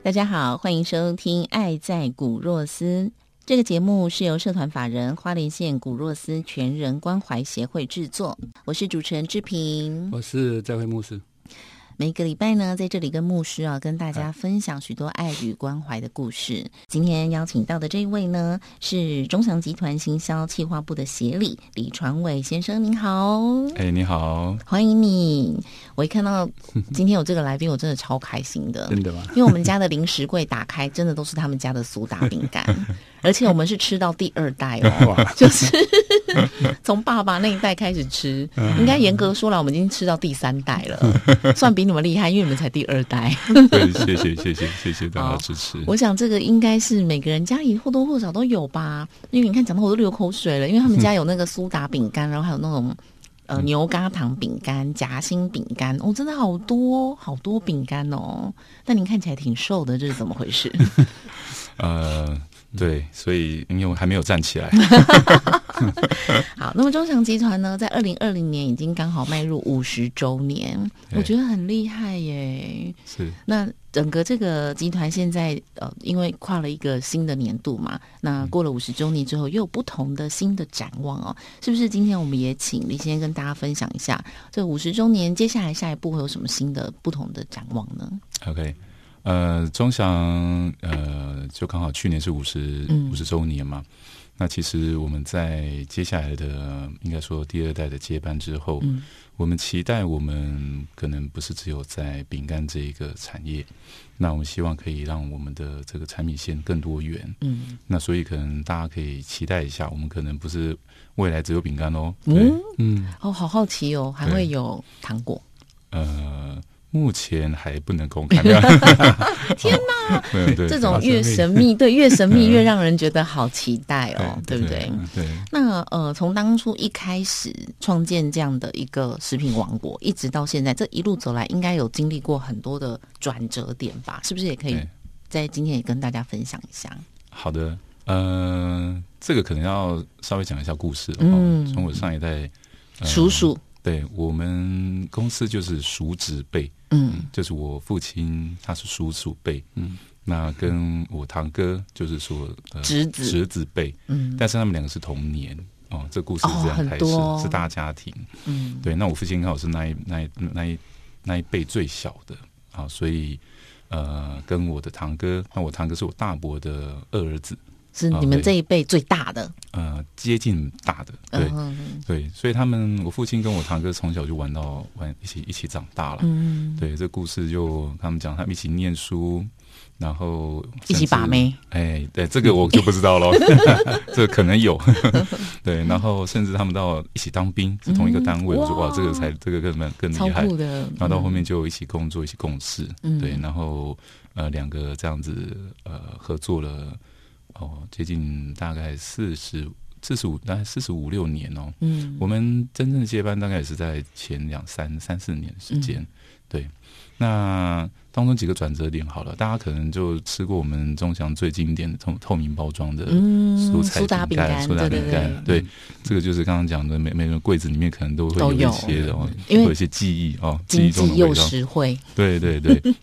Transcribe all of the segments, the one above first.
大家好，欢迎收听《爱在古若斯》这个节目，是由社团法人花莲县古若斯全人关怀协会制作。我是主持人志平，我是在会牧师。每个礼拜呢，在这里跟牧师啊，跟大家分享许多爱与关怀的故事。今天邀请到的这一位呢，是中祥集团行销企划部的协理李传伟先生，您好。哎，你好，欢迎你。我一看到 今天有这个来宾，我真的超开心的。真的吗？因为我们家的零食柜打开，真的都是他们家的苏打饼干，而且我们是吃到第二代哦，就是从爸爸那一代开始吃，应该严格说来，我们已经吃到第三代了，算比你们厉害，因为你们才第二代。对，谢谢谢谢谢谢大家支持。我想这个应该是每个人家里或多或少都有吧，因为你看讲到我都流口水了，因为他们家有那个苏打饼干，然后还有那种。呃，牛轧糖饼干、夹心饼干，哦，真的好多好多饼干哦。但您看起来挺瘦的，这是怎么回事？呃，对，所以因为我还没有站起来。好，那么中祥集团呢，在二零二零年已经刚好迈入五十周年，我觉得很厉害耶。是那。整个这个集团现在呃，因为跨了一个新的年度嘛，那过了五十周年之后，又有不同的新的展望哦，是不是？今天我们也请李先生跟大家分享一下，这五十周年接下来下一步会有什么新的不同的展望呢？OK，呃，中祥呃，就刚好去年是五十五十周年嘛。那其实我们在接下来的应该说第二代的接班之后，我们期待我们可能不是只有在饼干这一个产业，那我们希望可以让我们的这个产品线更多元。嗯，那所以可能大家可以期待一下，我们可能不是未来只有饼干哦。嗯嗯，哦，好好奇哦，还会有糖果。呃。目前还不能公开。天哪，这种越神秘，对越神秘越让人觉得好期待哦，对不对？对。那呃，从当初一开始创建这样的一个食品王国，一直到现在，这一路走来，应该有经历过很多的转折点吧？是不是也可以在今天也跟大家分享一下？好的，呃，这个可能要稍微讲一下故事。嗯，从我上一代叔叔。对我们公司就是叔侄辈，嗯，就是我父亲他是叔叔辈，嗯，那跟我堂哥就是说侄子。侄子辈，嗯，但是他们两个是同年。哦，这故事是这样开始，是大家庭，嗯，对，那我父亲刚好是那一那一那一那一辈最小的。啊，所以呃，跟我的堂哥，那我堂哥是我大伯的二儿子。是你们这一辈最大的，呃，接近大的，对。对，所以他们，我父亲跟我堂哥从小就玩到玩一起一起长大了，嗯，对，这故事就他们讲，他们一起念书，然后一起把妹，哎，对，这个我就不知道了，这可能有，对，然后甚至他们到一起当兵，是同一个单位，我说哇，这个才这个更更厉害。的，然后到后面就一起工作，一起共事，嗯。对，然后呃，两个这样子呃合作了。哦，接近大概四十四十五，大概四十五六年哦。嗯，我们真正的接班大概也是在前两三三四年时间。对，那当中几个转折点好了，大家可能就吃过我们中祥最经典的透透明包装的蔬菜饼干、苏打饼干。对，这个就是刚刚讲的，每每个柜子里面可能都会有一些的，因为有一些记忆哦，经济又实惠。对对对。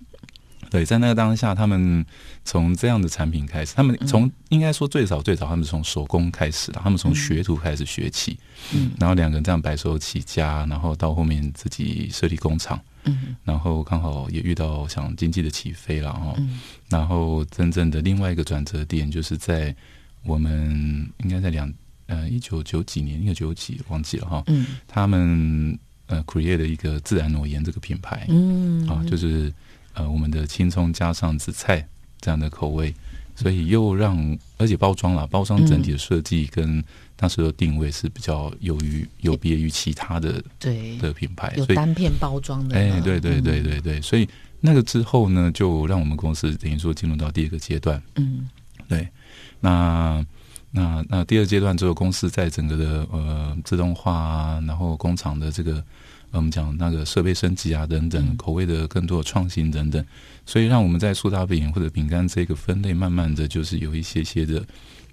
对，在那个当下，他们从这样的产品开始，他们从应该说最早最早，他们从手工开始的，他们从学徒开始学起，嗯，然后两个人这样白手起家，然后到后面自己设立工厂，嗯，然后刚好也遇到像经济的起飞了哈，然后真正的另外一个转折点，就是在我们应该在两呃一九九几年，一九九几忘记了哈，嗯，他们呃 create 的一个自然诺言这个品牌，嗯。啊，就是呃我们的青葱加上紫菜这样的口味，所以又让而且包装啦，包装整体的设计跟当时的定位是比较有于有别于其他的对的品牌，有单片包装的，哎，对对对对对，所以那个之后呢，就让我们公司等于说进入到第二个阶段，嗯。对，那那那第二阶段之后，公司在整个的呃自动化啊，然后工厂的这个呃我们讲那个设备升级啊等等，口味的更多的创新等等，所以让我们在苏打饼或者饼干这个分类，慢慢的就是有一些些的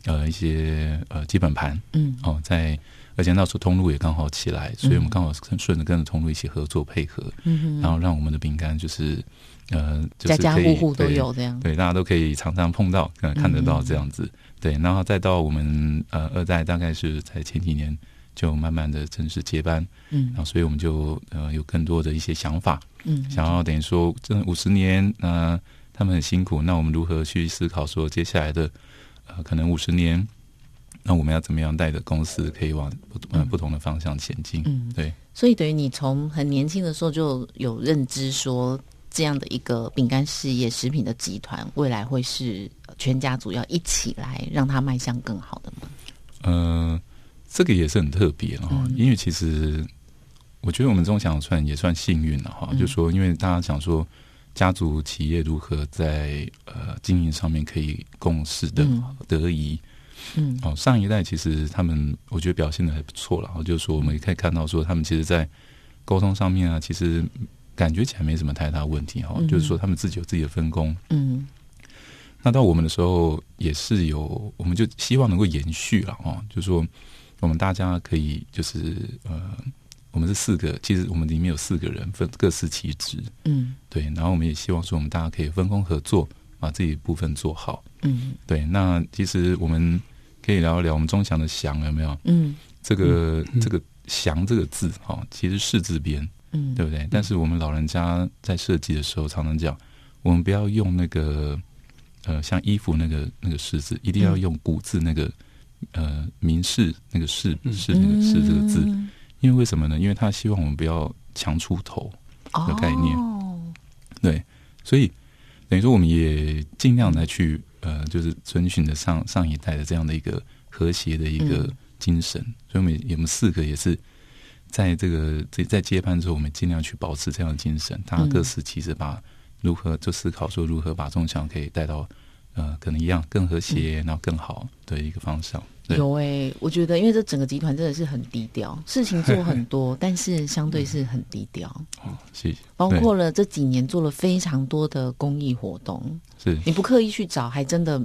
呃一些呃基本盘嗯。哦，在而且那时候通路也刚好起来，所以我们刚好跟顺着跟着通路一起合作配合，嗯然后让我们的饼干就是呃就是家家户户都对有这样，对，大家都可以常常碰到，呃看得到这样子。对，然后再到我们呃二代，大概是在前几年就慢慢的正式接班，嗯然后所以我们就呃有更多的一些想法，嗯想要等于说这五十年，呃他们很辛苦，那我们如何去思考说接下来的呃可能五十年，那我们要怎么样带着公司可以往不呃不同的方向前进？嗯对，所以等于你从很年轻的时候就有认知说。这样的一个饼干事业、食品的集团，未来会是全家族要一起来让它迈向更好的吗？呃，这个也是很特别哈、嗯。因为其实我觉得我们中小算也算幸运了哈、嗯。就说因为大家讲说家族企业如何在呃经营上面可以共事的嗯。得宜。嗯。哦，上一代其实他们我觉得表现的还不错了，然后就是说我们也可以看到说他们其实，在沟通上面啊，其实感觉起来没什么太大问题哈、嗯。就是说他们自己有自己的分工，嗯。那到我们的时候也是有，我们就希望能够延续了哦，就是说我们大家可以就是呃，我们是四个，其实我们里面有四个人分各司其职，嗯。对，然后我们也希望说我们大家可以分工合作，把自己部分做好，嗯。对。那其实我们可以聊一聊我们中祥的祥有没有？嗯。这个、这个祥这个字哈、哦，其实是字边，嗯，对不对？但是我们老人家在设计的时候常常讲，我们不要用那个呃像衣服那个那个式字，一定要用古字那个呃明示那个示示那个示这个字，嗯。因为为什么呢？因为他希望我们不要强出头，的概念。哦对，所以等于说我们也尽量来去呃，就是遵循着上上一代的这样的一个和谐的一个嗯。精神，所以我们我们四个也是在这个在在接班之后，我们尽量去保持这样的精神，大家各司其职，把如何就思考说如何把众想可以带到呃可能一样更和谐，然后更好的一个方向。对，有诶、我觉得因为这整个集团真的是很低调，事情做很多，但是相对是很低调。哦，谢谢。包括了这几年做了非常多的公益活动，是你不刻意去找，还真的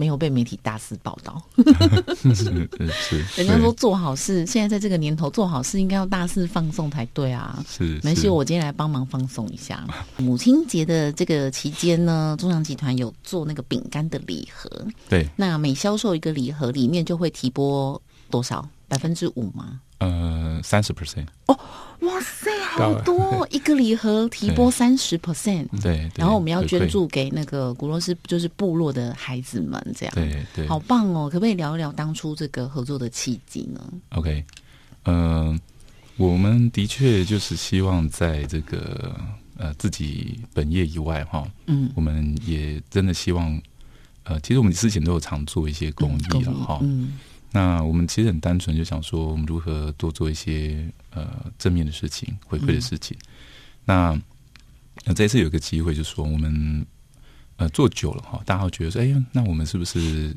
没有被媒体大肆报道。是是 人家说做好事，现在在这个年头做好事应该要大肆放送才对啊。是没事，我今天来帮忙放送一下。母亲节的这个期间呢，中祥集团有做那个饼干的礼盒，对那每销售一个礼盒，里面就会提拨多少？百分之五吗？呃三十 percent，哦哇塞，好多！一个礼盒提拨三十 percent，对，然后我们要捐。助给那个古罗斯，就是部落的孩子们，这样。对对，好棒哦！可不可以聊一聊当初这个合作的契机呢？OK，呃，我们的确就是希望在这个呃自己本业以外哈，嗯，我们也真的希望，呃，其实我们之前都有常做一些公益了哈。嗯那我们其实很单纯，就想说我们如何多做一些呃正面的事情、回馈的事情。那呃这一次有一个机会，就是说我们呃做久了哈，大家会觉得说，哎呀，那我们是不是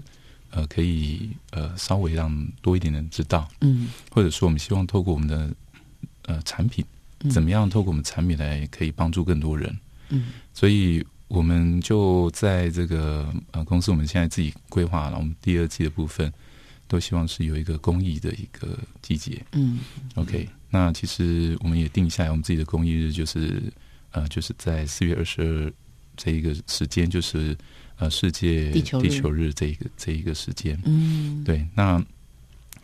呃可以呃稍微让多一点人知道？嗯或者说我们希望透过我们的呃产品，嗯怎么样透过我们产品来可以帮助更多人？嗯所以我们就在这个呃公司，我们现在自己规划了我们第二季的部分，都希望是有一个公益的一个季节。嗯 OK，那其实我们也定下来，我们自己的公益日就是呃就是在四月二十二这一个时间，就是呃世界地球日日这一个这一个时间。嗯，对，那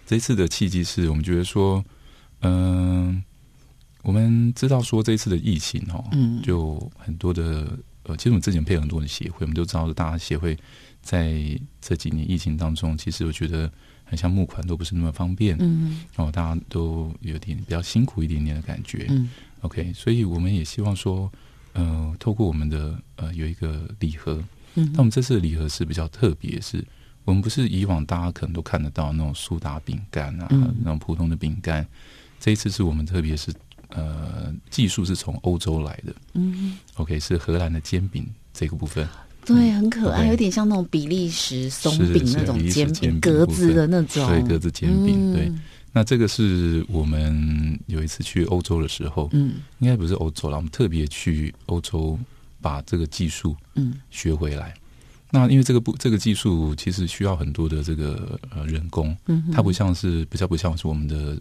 这次的契机是我们觉得说，嗯、我们知道说这一次的疫情哦，嗯就很多的呃，其实我们之前配合很多的协会，我们都知道大家协会在这几年疫情当中，其实我觉得很像募款都不是那么方便，嗯。哦，大家都有点比较辛苦一点点的感觉。嗯。OK，所以我们也希望说，呃，透过我们的呃有一个礼盒，嗯那我们这次的礼盒是比较特别，是我们不是以往大家可能都看得到那种苏打饼干啊，嗯。那种普通的饼干，这一次是我们特别是呃技术是从欧洲来的嗯，，OK，是荷兰的煎饼这个部分，对，很可爱，有点像那种比利时松饼那种煎煎饼格子的那种，对，格子煎饼，嗯对。那这个是我们有一次去欧洲的时候，嗯应该不是欧洲了，我们特别去欧洲把这个技术嗯学回来。那因为这个不这个技术其实需要很多的这个呃人工，嗯，它不像是比较不像是我们的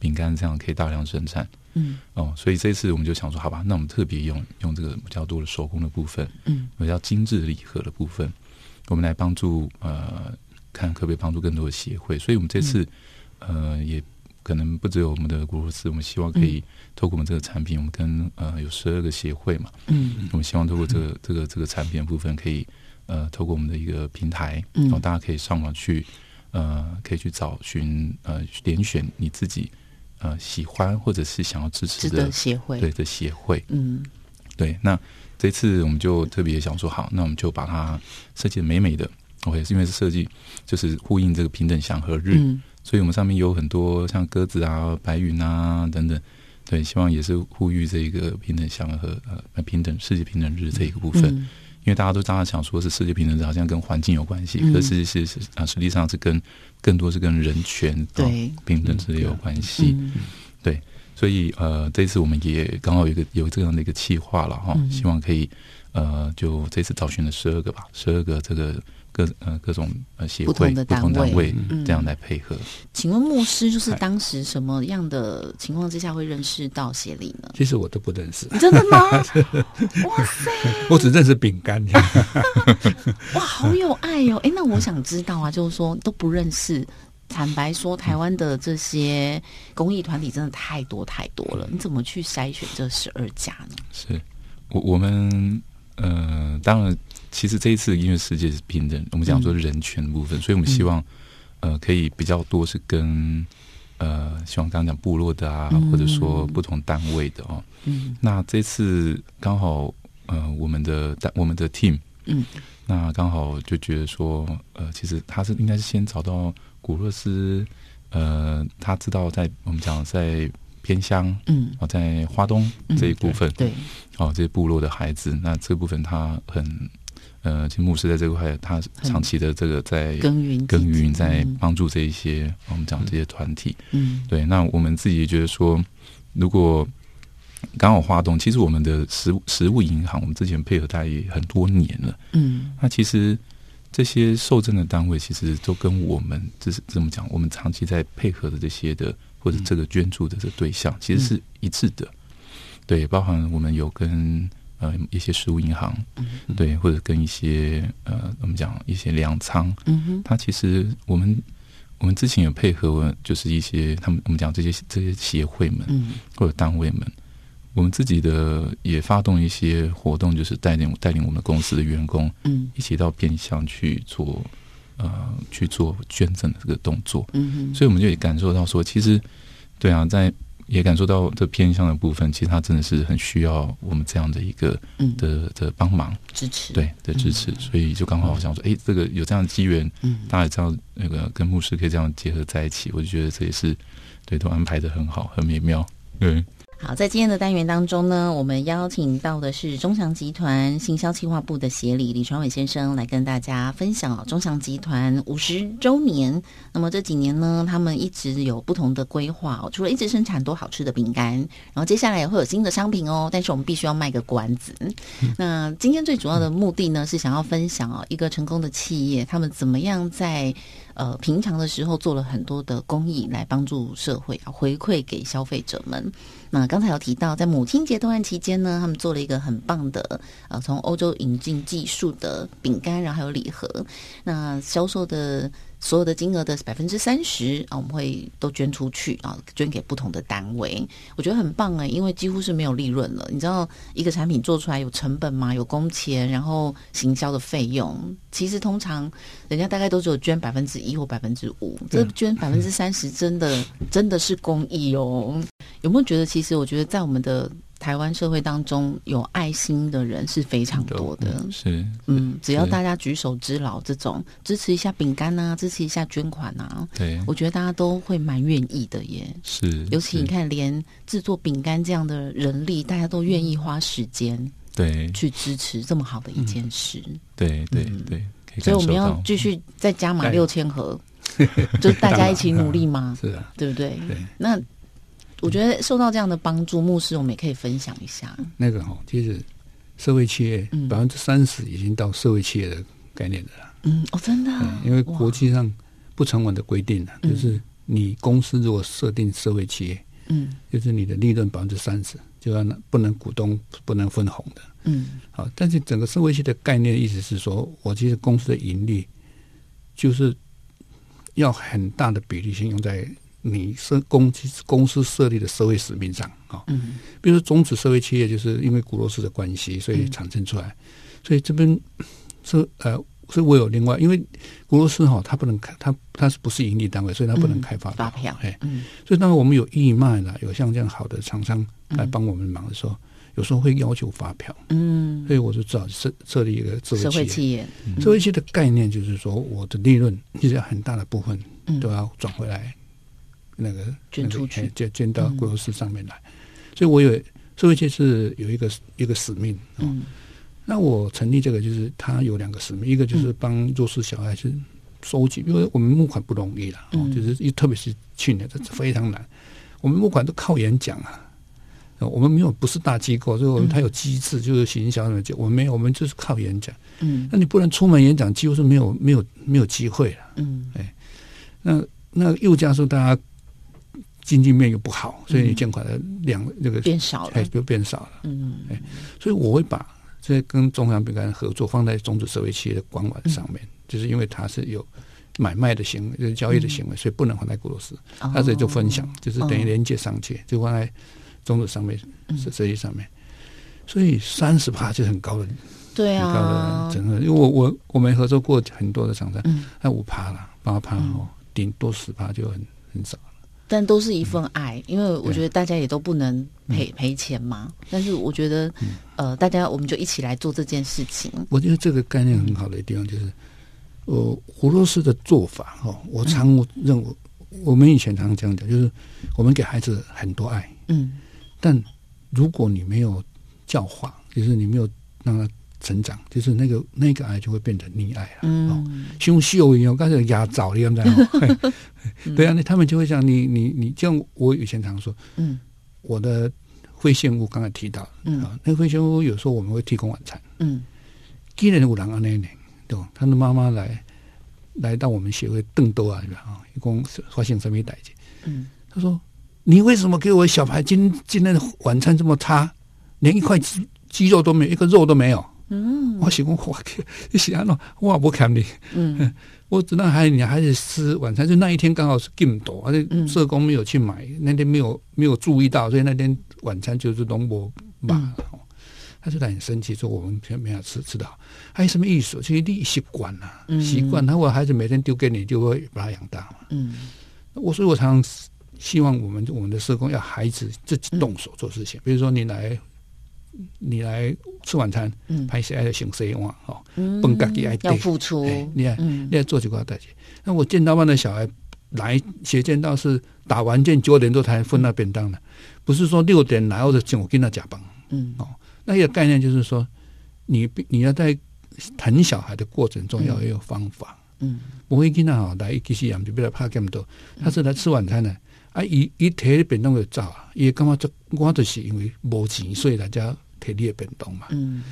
饼干这样可以大量生产嗯。哦，所以这次我们就想说，好吧，那我们特别用用这个比较多的手工的部分，嗯。比较精致礼盒的部分，我们来帮助呃看可不可以帮助更多的协会。所以我们这次、呃也可能不只有我们的古罗斯，我们希望可以透过我们这个产品，我们跟呃有十二个协会嘛，嗯。我们希望透过这个这个这个产品的部分，可以呃透过我们的一个平台，嗯。然后大家可以上网去呃可以去找寻呃点选你自己呃喜欢或者是想要支持的协会，对的协会。嗯对，那这次我们就特别想说，好，那我们就把它设计的美美的。OK，是因为是设计就是呼应这个平等祥和日，嗯所以我们上面有很多像鸽子啊、白云啊等等。对，希望也是呼吁这个平等祥和呃平等世界平等日这一个部分，嗯因为大家都大家想说是世界平等，好像跟环境有关系，嗯。可是是是啊，实际上是跟更多是跟人权、对。哦平等之类有关系。对所以呃，这次我们也刚好有一个有这样的一个企划了哈，嗯。希望可以呃，就这次找寻了十二个吧，十二个这个各呃各种呃协不会同的单位这样来配合。请问牧师，就是当时什么样的情况之下会认识到协理呢？其实我都不认识，真的吗？哇塞，我只认识饼干。哇，好有爱哦！哎，那我想知道啊，就是说都不认识。坦白说，台湾的这些公益团体真的太多太多了，你怎么去筛选这十二家呢？是我我们呃，当然，其实这一次音乐世界是平等，我们讲说人权部分，所以我们希望呃可以比较多是跟呃，希望刚刚讲部落的啊，嗯。或者说不同单位的哦。嗯。那这次刚好呃，我们的单我们的 team 嗯。那刚好就觉得说，呃，其实他是应该是先找到古勒斯，呃，他知道在我们讲在偏乡嗯。哦，在花东嗯这一部分，对，哦，这些部落的孩子，那这部分他很，呃，其实牧师在这块，他长期的这个在耕耘耕耘，在嗯帮助这一些我们讲这些团体。嗯对，那我们自己也觉得说，如果刚好花东，其实我们的食物食物银行，我们之前配合大概也很多年了。嗯那其实这些受赠的单位，其实都跟我们这是这么讲，我们长期在配合的这些的或者这个捐助的这个对象，其实是一致的。对，包含我们有跟呃一些食物银行，对，或者跟一些呃我们讲一些粮仓，嗯哼。它其实我们我们之前有配合，就是一些他们我们讲这些这些协会们嗯或者单位们，我们自己的也发动一些活动，就是带领带领我们公司的员工嗯一起到变相去做呃去做捐赠的这个动作，嗯哼，所以我们就也感受到说，其实对啊，在也感受到这偏向的部分，其实他真的是很需要我们这样的一个嗯。的的帮忙，支持，对的支持，所以就刚好我想说，哎，这个有这样的机缘，嗯。大家这样那个跟牧师可以这样结合在一起，我就觉得这也是对都安排的很好，很美妙，对。好，在今天的单元当中呢，我们邀请到的是中祥集团行销企划部的协理李传伟先生来跟大家分享哦，中祥集团五十周年。那么这几年呢，他们一直有不同的规划哦，除了一直生产多好吃的饼干，然后接下来也会有新的商品哦。但是我们必须要卖个关子。那今天最主要的目的呢，是想要分享哦，一个成功的企业，他们怎么样在呃平常的时候做了很多的公益来帮助社会啊，回馈给消费者们。那刚才有提到，在母亲节动案期间呢，他们做了一个很棒的呃，从欧洲引进技术的饼干，然后还有礼盒。那销售的所有的金额的百分之三十啊，我们会都捐出去啊，捐给不同的单位。我觉得很棒哎，因为几乎是没有利润了。你知道一个产品做出来有成本吗？有工钱，然后行销的费用。其实通常人家大概都只有捐百分之一或百分之五，这捐百分之三十真的真的是公益哦。有没有觉得，其实我觉得在我们的台湾社会当中，有爱心的人是非常多的。是，嗯，只要大家举手之劳，这种支持一下饼干啊，支持一下捐款啊，对，我觉得大家都会蛮愿意的耶。是，尤其你看，连制作饼干这样的人力，大家都愿意花时间，对，去支持这么好的一件事。对对对，所以我们要继续再加码六千盒，就大家一起努力嘛？是啊，对不对？对，那。我觉得受到这样的帮助，牧师我们也可以分享一下。那个哈，其实社会企业百分之三十已经到社会企业的概念的了。嗯，哦，真的，因为国际上不成文的规定了，就是你公司如果设定社会企业，嗯，就是你的利润百分之三十就要不能股东不能分红的。嗯，好，但是整个社会企业的概念意思是说，我其实公司的盈利就是要很大的比例先用在。你是公公司设立的社会使命上啊，嗯，比如说终止社会企业，就是因为古罗斯的关系，所以产生出来。所以这边是呃，所以我有另外，因为古罗斯哈，它不能开，它它是不是盈利单位，所以它不能开发发票。哎，所以当我们有义卖了，有像这样好的厂商来帮我们忙的时候，有时候会要求发票。嗯，所以我就知道设设立一个社会企业。社会企业的概念就是说，我的利润其实很大的部分都要转回来。那个捐出去，捐捐到国有市上面来，所以我有社会界是有一个一个使命。嗯，那我成立这个就是他有两个使命，一个就是帮弱势小孩是收集，因为我们募款不容易了，就是一特别是去年这非常难，我们募款都靠演讲啊，我们没有不是大机构，所以我们它有机制，就是行销的，我们没有，我们就是靠演讲。嗯，那你不能出门演讲，几乎是没有没有没有机会了。嗯，哎，那那又加上大家。经济面又不好，所以你捐款的量那个变少了，就变少了。嗯，哎，所以我会把这跟中央饼干合作放在种子社会企业的官网上面，就是因为它是有买卖的行为，就是交易的行为，所以不能放在俄罗斯。它这就分享，就是等于连接上去，就放在种子上面设设计上面。所以三十趴就很高的，对啊，高的整个，因为我我我们合作过很多的厂商，那五趴了，八趴哦，顶多十趴就很很少。但都是一份爱，因为我觉得大家也都不能赔赔钱嘛。但是我觉得，呃，大家我们就一起来做这件事情。我觉得这个概念很好的地方就是，呃，胡罗斯的做法哈，我常认为，我们以前常常这样讲，就是我们给孩子很多爱，嗯，但如果你没有教化，就是你没有让他。成长就是那个那个爱就会变成溺爱了，嗯，像秀一样，刚才压早的样子，对啊，那他们就会讲你你你，像我以前常说，嗯，我的会线屋刚才提到，嗯，那个会线屋有时候我们会提供晚餐，嗯，既然有人啊那年，对吧？他的妈妈来来到我们协会邓多啊，啊，一共发现什么代志？嗯，他说你为什么给我小孩今今天的晚餐这么差，连一块鸡鸡肉都没有，一个肉都没有。嗯，我喜欢我，你喜欢喏，我也不看你。嗯，我只能还你还是吃晚餐，就那一天刚好是更多，而且社工没有去买，那天没有没有注意到，所以那天晚餐就是龙伯嘛。他就很生气，说我们全没有吃吃到，还有什么意思？其实你习惯了，习惯，他我孩子每天丢给你，就会把他养大嘛。嗯，我所以我常常希望我们我们的社工要孩子自己动手做事情，比如说你来。你来吃晚餐，拍摄爱行谁哇？哦，蹦嘎给爱要付出。你看，你要做几块代志。那我见到班的小孩来学见到是打完剑九点多才分那便当的，不是说六点来或者请我跟他加班。嗯，哦，那个概念就是说，你你要在疼小孩的过程中要有方法。嗯，不会跟他好来一起实养就不要怕这么多。他是来吃晚餐的。啊，伊伊摕的便当就走啊！伊感觉这我就是因为无钱，所以大家摕你的便当嘛。嗯，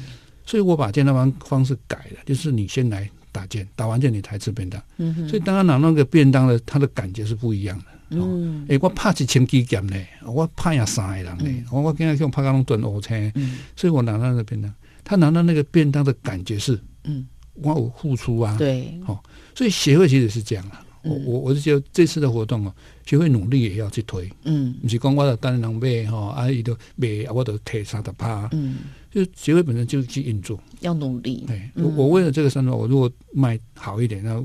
所以我把健身方方式改了，就是你先来打剑，打完剑你才吃便当。嗯哼，所以当他拿那个便当的，他的感觉是不一样的。嗯，诶，我拍一千几件呢，我拍呀三个人呢，我我今日向拍到拢炖午餐，所以我拿到那个便当，他拿到那个便当的感觉是，嗯，我有付出啊，对，哦，所以协会其实是这样啊。我我我是觉得这次的活动哦，协会努力也要去推，嗯，不是讲我的单人卖哈，阿姨都买，我都提三十趴，嗯，就协会本身就去运作，要努力，对，我我为了这个山庄，我如果卖好一点，那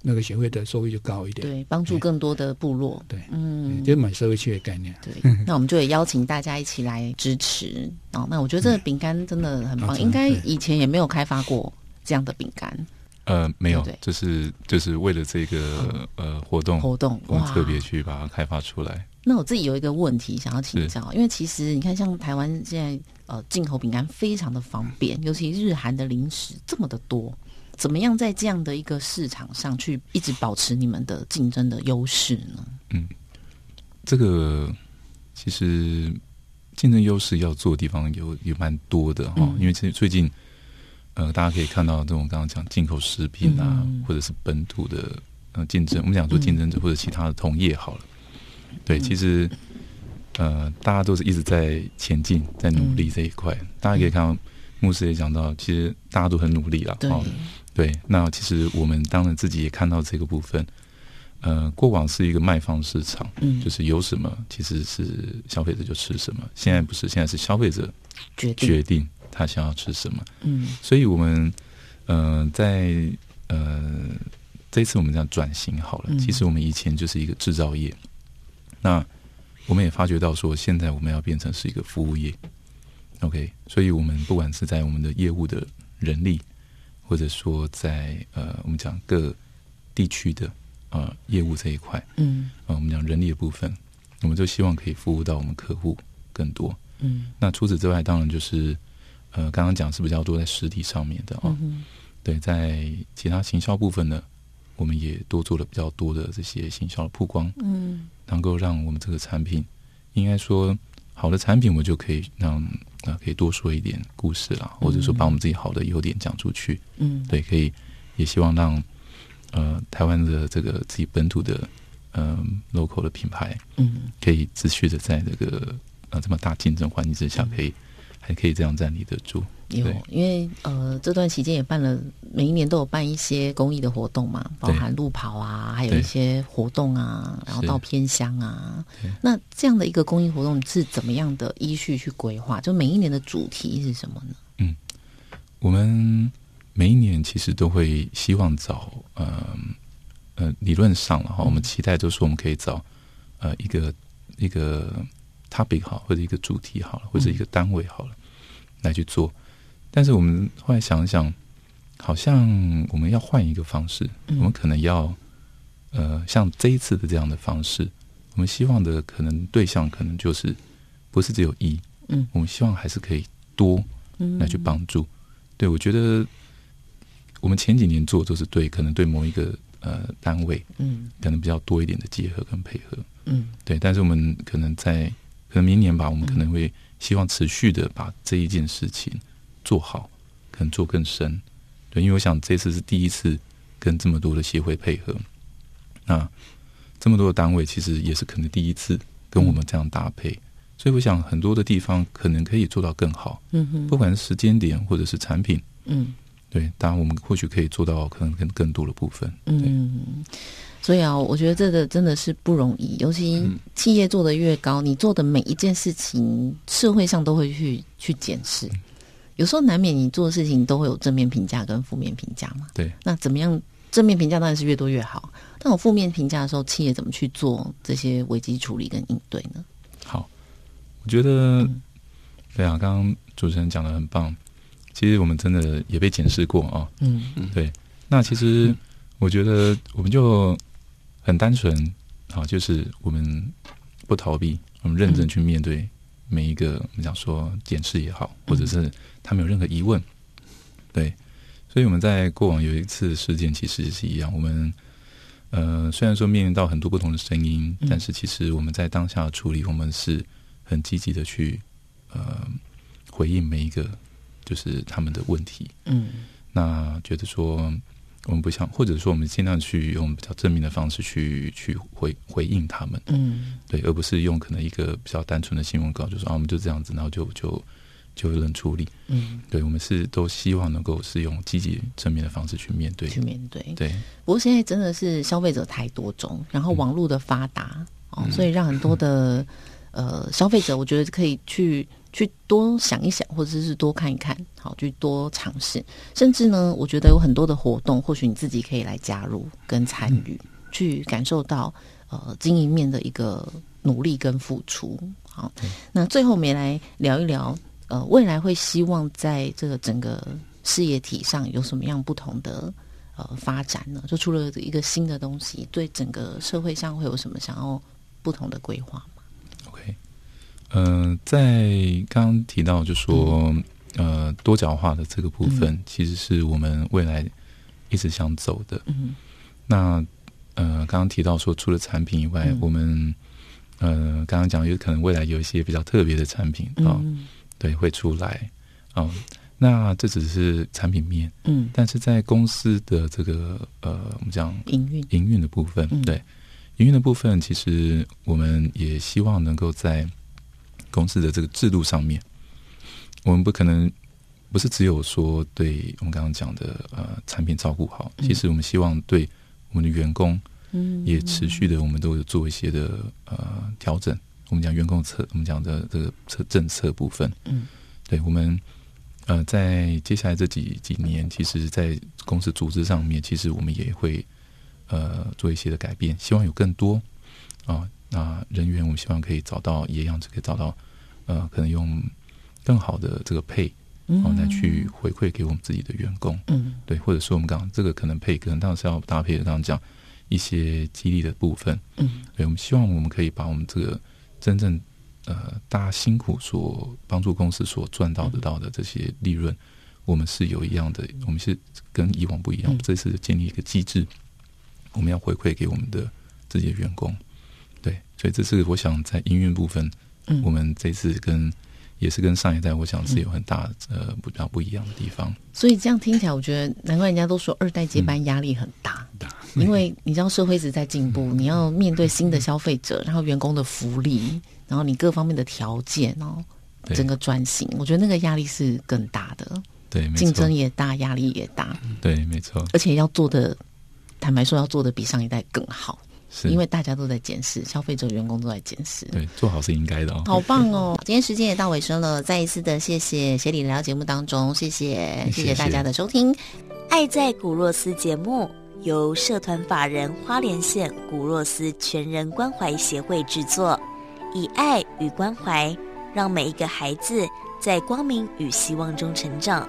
那个协会的收益就高一点，对，帮助更多的部落，对，嗯，就买社会企业概念，对，那我们就也邀请大家一起来支持哦。那我觉得这个饼干真的很棒，应该以前也没有开发过这样的饼干。呃，没有，就是就是为了这个呃活动活动，我们特别去把它开发出来。那我自己有一个问题想要请教，因为其实你看，像台湾现在呃进口饼干非常的方便，尤其日韩的零食这么的多，怎么样在这样的一个市场上去一直保持你们的竞争的优势呢？嗯，这个其实竞争优势要做的地方有有蛮多的哈，因为其实最近。呃，大家可以看到这种刚刚讲进口食品啊，或者是本土的呃竞争，我们讲做竞争者或者其他的同业好了。对，其实呃，大家都是一直在前进，在努力这一块。大家可以看到，牧师也讲到，其实大家都很努力了。对，对。那其实我们当然自己也看到这个部分。呃，过往是一个卖方市场，嗯，就是有什么其实是消费者就吃什么。现在不是，现在是消费者决定。他想要吃什么？嗯，所以我们，呃，在呃这次我们这样转型好了。其实我们以前就是一个制造业，那我们也发觉到说，现在我们要变成是一个服务业。OK，所以我们不管是在我们的业务的人力，或者说在呃我们讲各地区的呃业务这一块，嗯，啊我们讲人力的部分，我们就希望可以服务到我们客户更多。嗯，那除此之外，当然就是。呃，刚刚讲是比较多在实体上面的啊，对，在其他行销部分呢，我们也多做了比较多的这些行销的曝光，嗯，能够让我们这个产品，应该说好的产品，我们就可以让啊，可以多说一点故事啦，或者说把我们自己好的优点讲出去，嗯，对，可以也希望让呃台湾的这个自己本土的嗯 local 的品牌，嗯，可以持续的在这个呃这么大竞争环境之下，可以。还可以这样站立得住，有，因为呃这段期间也办了，每一年都有办一些公益的活动嘛，包含路跑啊，还有一些活动啊，然后到偏乡啊。那这样的一个公益活动是怎么样的依序去规划？就每一年的主题是什么呢？嗯，我们每一年其实都会希望找呃呃理论上了哈，我们期待就是我们可以找呃一个一个 topic 好，或者一个主题好了，或者一个单位好了。来去做，但是我们后来想想，好像我们要换一个方式，我们可能要，呃，像这一次的这样的方式，我们希望的可能对象可能就是不是只有一，嗯，我们希望还是可以多来去帮助。对我觉得，我们前几年做都是对，可能对某一个呃单位，嗯，可能比较多一点的结合跟配合，嗯，对，但是我们可能在可能明年吧，我们可能会。希望持续的把这一件事情做好，可能做更深。对，因为我想这次是第一次跟这么多的协会配合，那这么多的单位其实也是可能第一次跟我们这样搭配，所以我想很多的地方可能可以做到更好。嗯哼，不管是时间点或者是产品，嗯，对，当然我们或许可以做到可能更更多的部分。嗯。所以啊，我觉得这个真的是不容易，尤其企业做的越高，你做的每一件事情，社会上都会去去检视。有时候难免你做的事情都会有正面评价跟负面评价嘛。对，那怎么样？正面评价当然是越多越好。但我负面评价的时候，企业怎么去做这些危机处理跟应对呢？好，我觉得对啊，刚刚主持人讲的很棒。其实我们真的也被检视过啊。嗯嗯，对。那其实我觉得我们就。很单纯，好，就是我们不逃避，我们认真去面对每一个我们讲说检视也好，或者是他们有任何疑问，对，所以我们在过往有一次事件，其实是一样。我们呃，虽然说面临到很多不同的声音，但是其实我们在当下处理，我们是很积极的去呃回应每一个就是他们的问题。嗯，那觉得说。我们不想，或者说我们尽量去用比较正面的方式去去回回应他们，嗯，对，而不是用可能一个比较单纯的新闻稿，就说啊，我们就这样子，然后就就就冷处理。嗯，对，我们是都希望能够是用积极正面的方式去面对，去面对。对，不过现在真的是消费者太多种，然后网络的发达哦，所以让很多的呃消费者，我觉得可以去去多想一想，或者是多看一看，好，去多尝试。甚至呢，我觉得有很多的活动，或许你自己可以来加入跟参与，去感受到呃经营面的一个努力跟付出。好，那最后我们来聊一聊。呃，未来会希望在这个整个事业体上有什么样不同的呃发展呢？就除了一个新的东西，对整个社会上会有什么想要不同的规划呃，在刚刚提到就说呃多角化的这个部分，其实是我们未来一直想走的。嗯，那呃刚刚提到说，除了产品以外，我们呃刚刚讲有可能未来有一些比较特别的产品啊。对，会出来，嗯，那这只是产品面，嗯，但是在公司的这个呃，我们讲营运。营运的部分，对，营运的部分，其实我们也希望能够在公司的这个制度上面，我们不可能不是只有说对我们刚刚讲的呃产品照顾好，其实我们希望对我们的员工，嗯，也持续的，我们都有做一些的呃调整。我们讲员工策，我们讲的这个策政策部分，嗯，对我们呃，在接下来这几几年，其实，在公司组织上面，其实我们也会呃做一些的改变，希望有更多啊，那人员我们希望可以找到一样就，可以找到呃，可能用更好的这个配，然后，来去回馈给我们自己的员工，嗯，对，或者说我们刚刚这个可能配，可能当然是要搭配的，刚刚讲一些激励的部分，嗯，对，我们希望我们可以把我们这个。真正呃，大家辛苦所帮助公司所赚到得到的这些利润，我们是有一样的，我们是跟以往不一样。这次建立一个机制，我们要回馈给我们的自己的员工。对，所以这是我想在音乐部分，嗯我们这次跟也是跟上一代，我想是有很大呃不较不一样的地方。所以这样听起来，我觉得难怪人家都说二代接班压力很大。因为你知道社会一直在进步，你要面对新的消费者，然后员工的福利，然后你各方面的条件哦，整个转型，我觉得那个压力是更大的。对，竞争也大，压力也大。对，没错。而且要做的，坦白说，要做的比上一代更好，是因为大家都在检视，消费者、员工都在检视。对，做好是应该的哦。好棒哦！今天时间也到尾声了，再一次的谢谢协理来到节目当中，谢谢，谢谢大家的收听，《爱在古若斯》节目。由社团法人花莲县古若斯全人关怀协会制作，以爱与关怀，让每一个孩子在光明与希望中成长。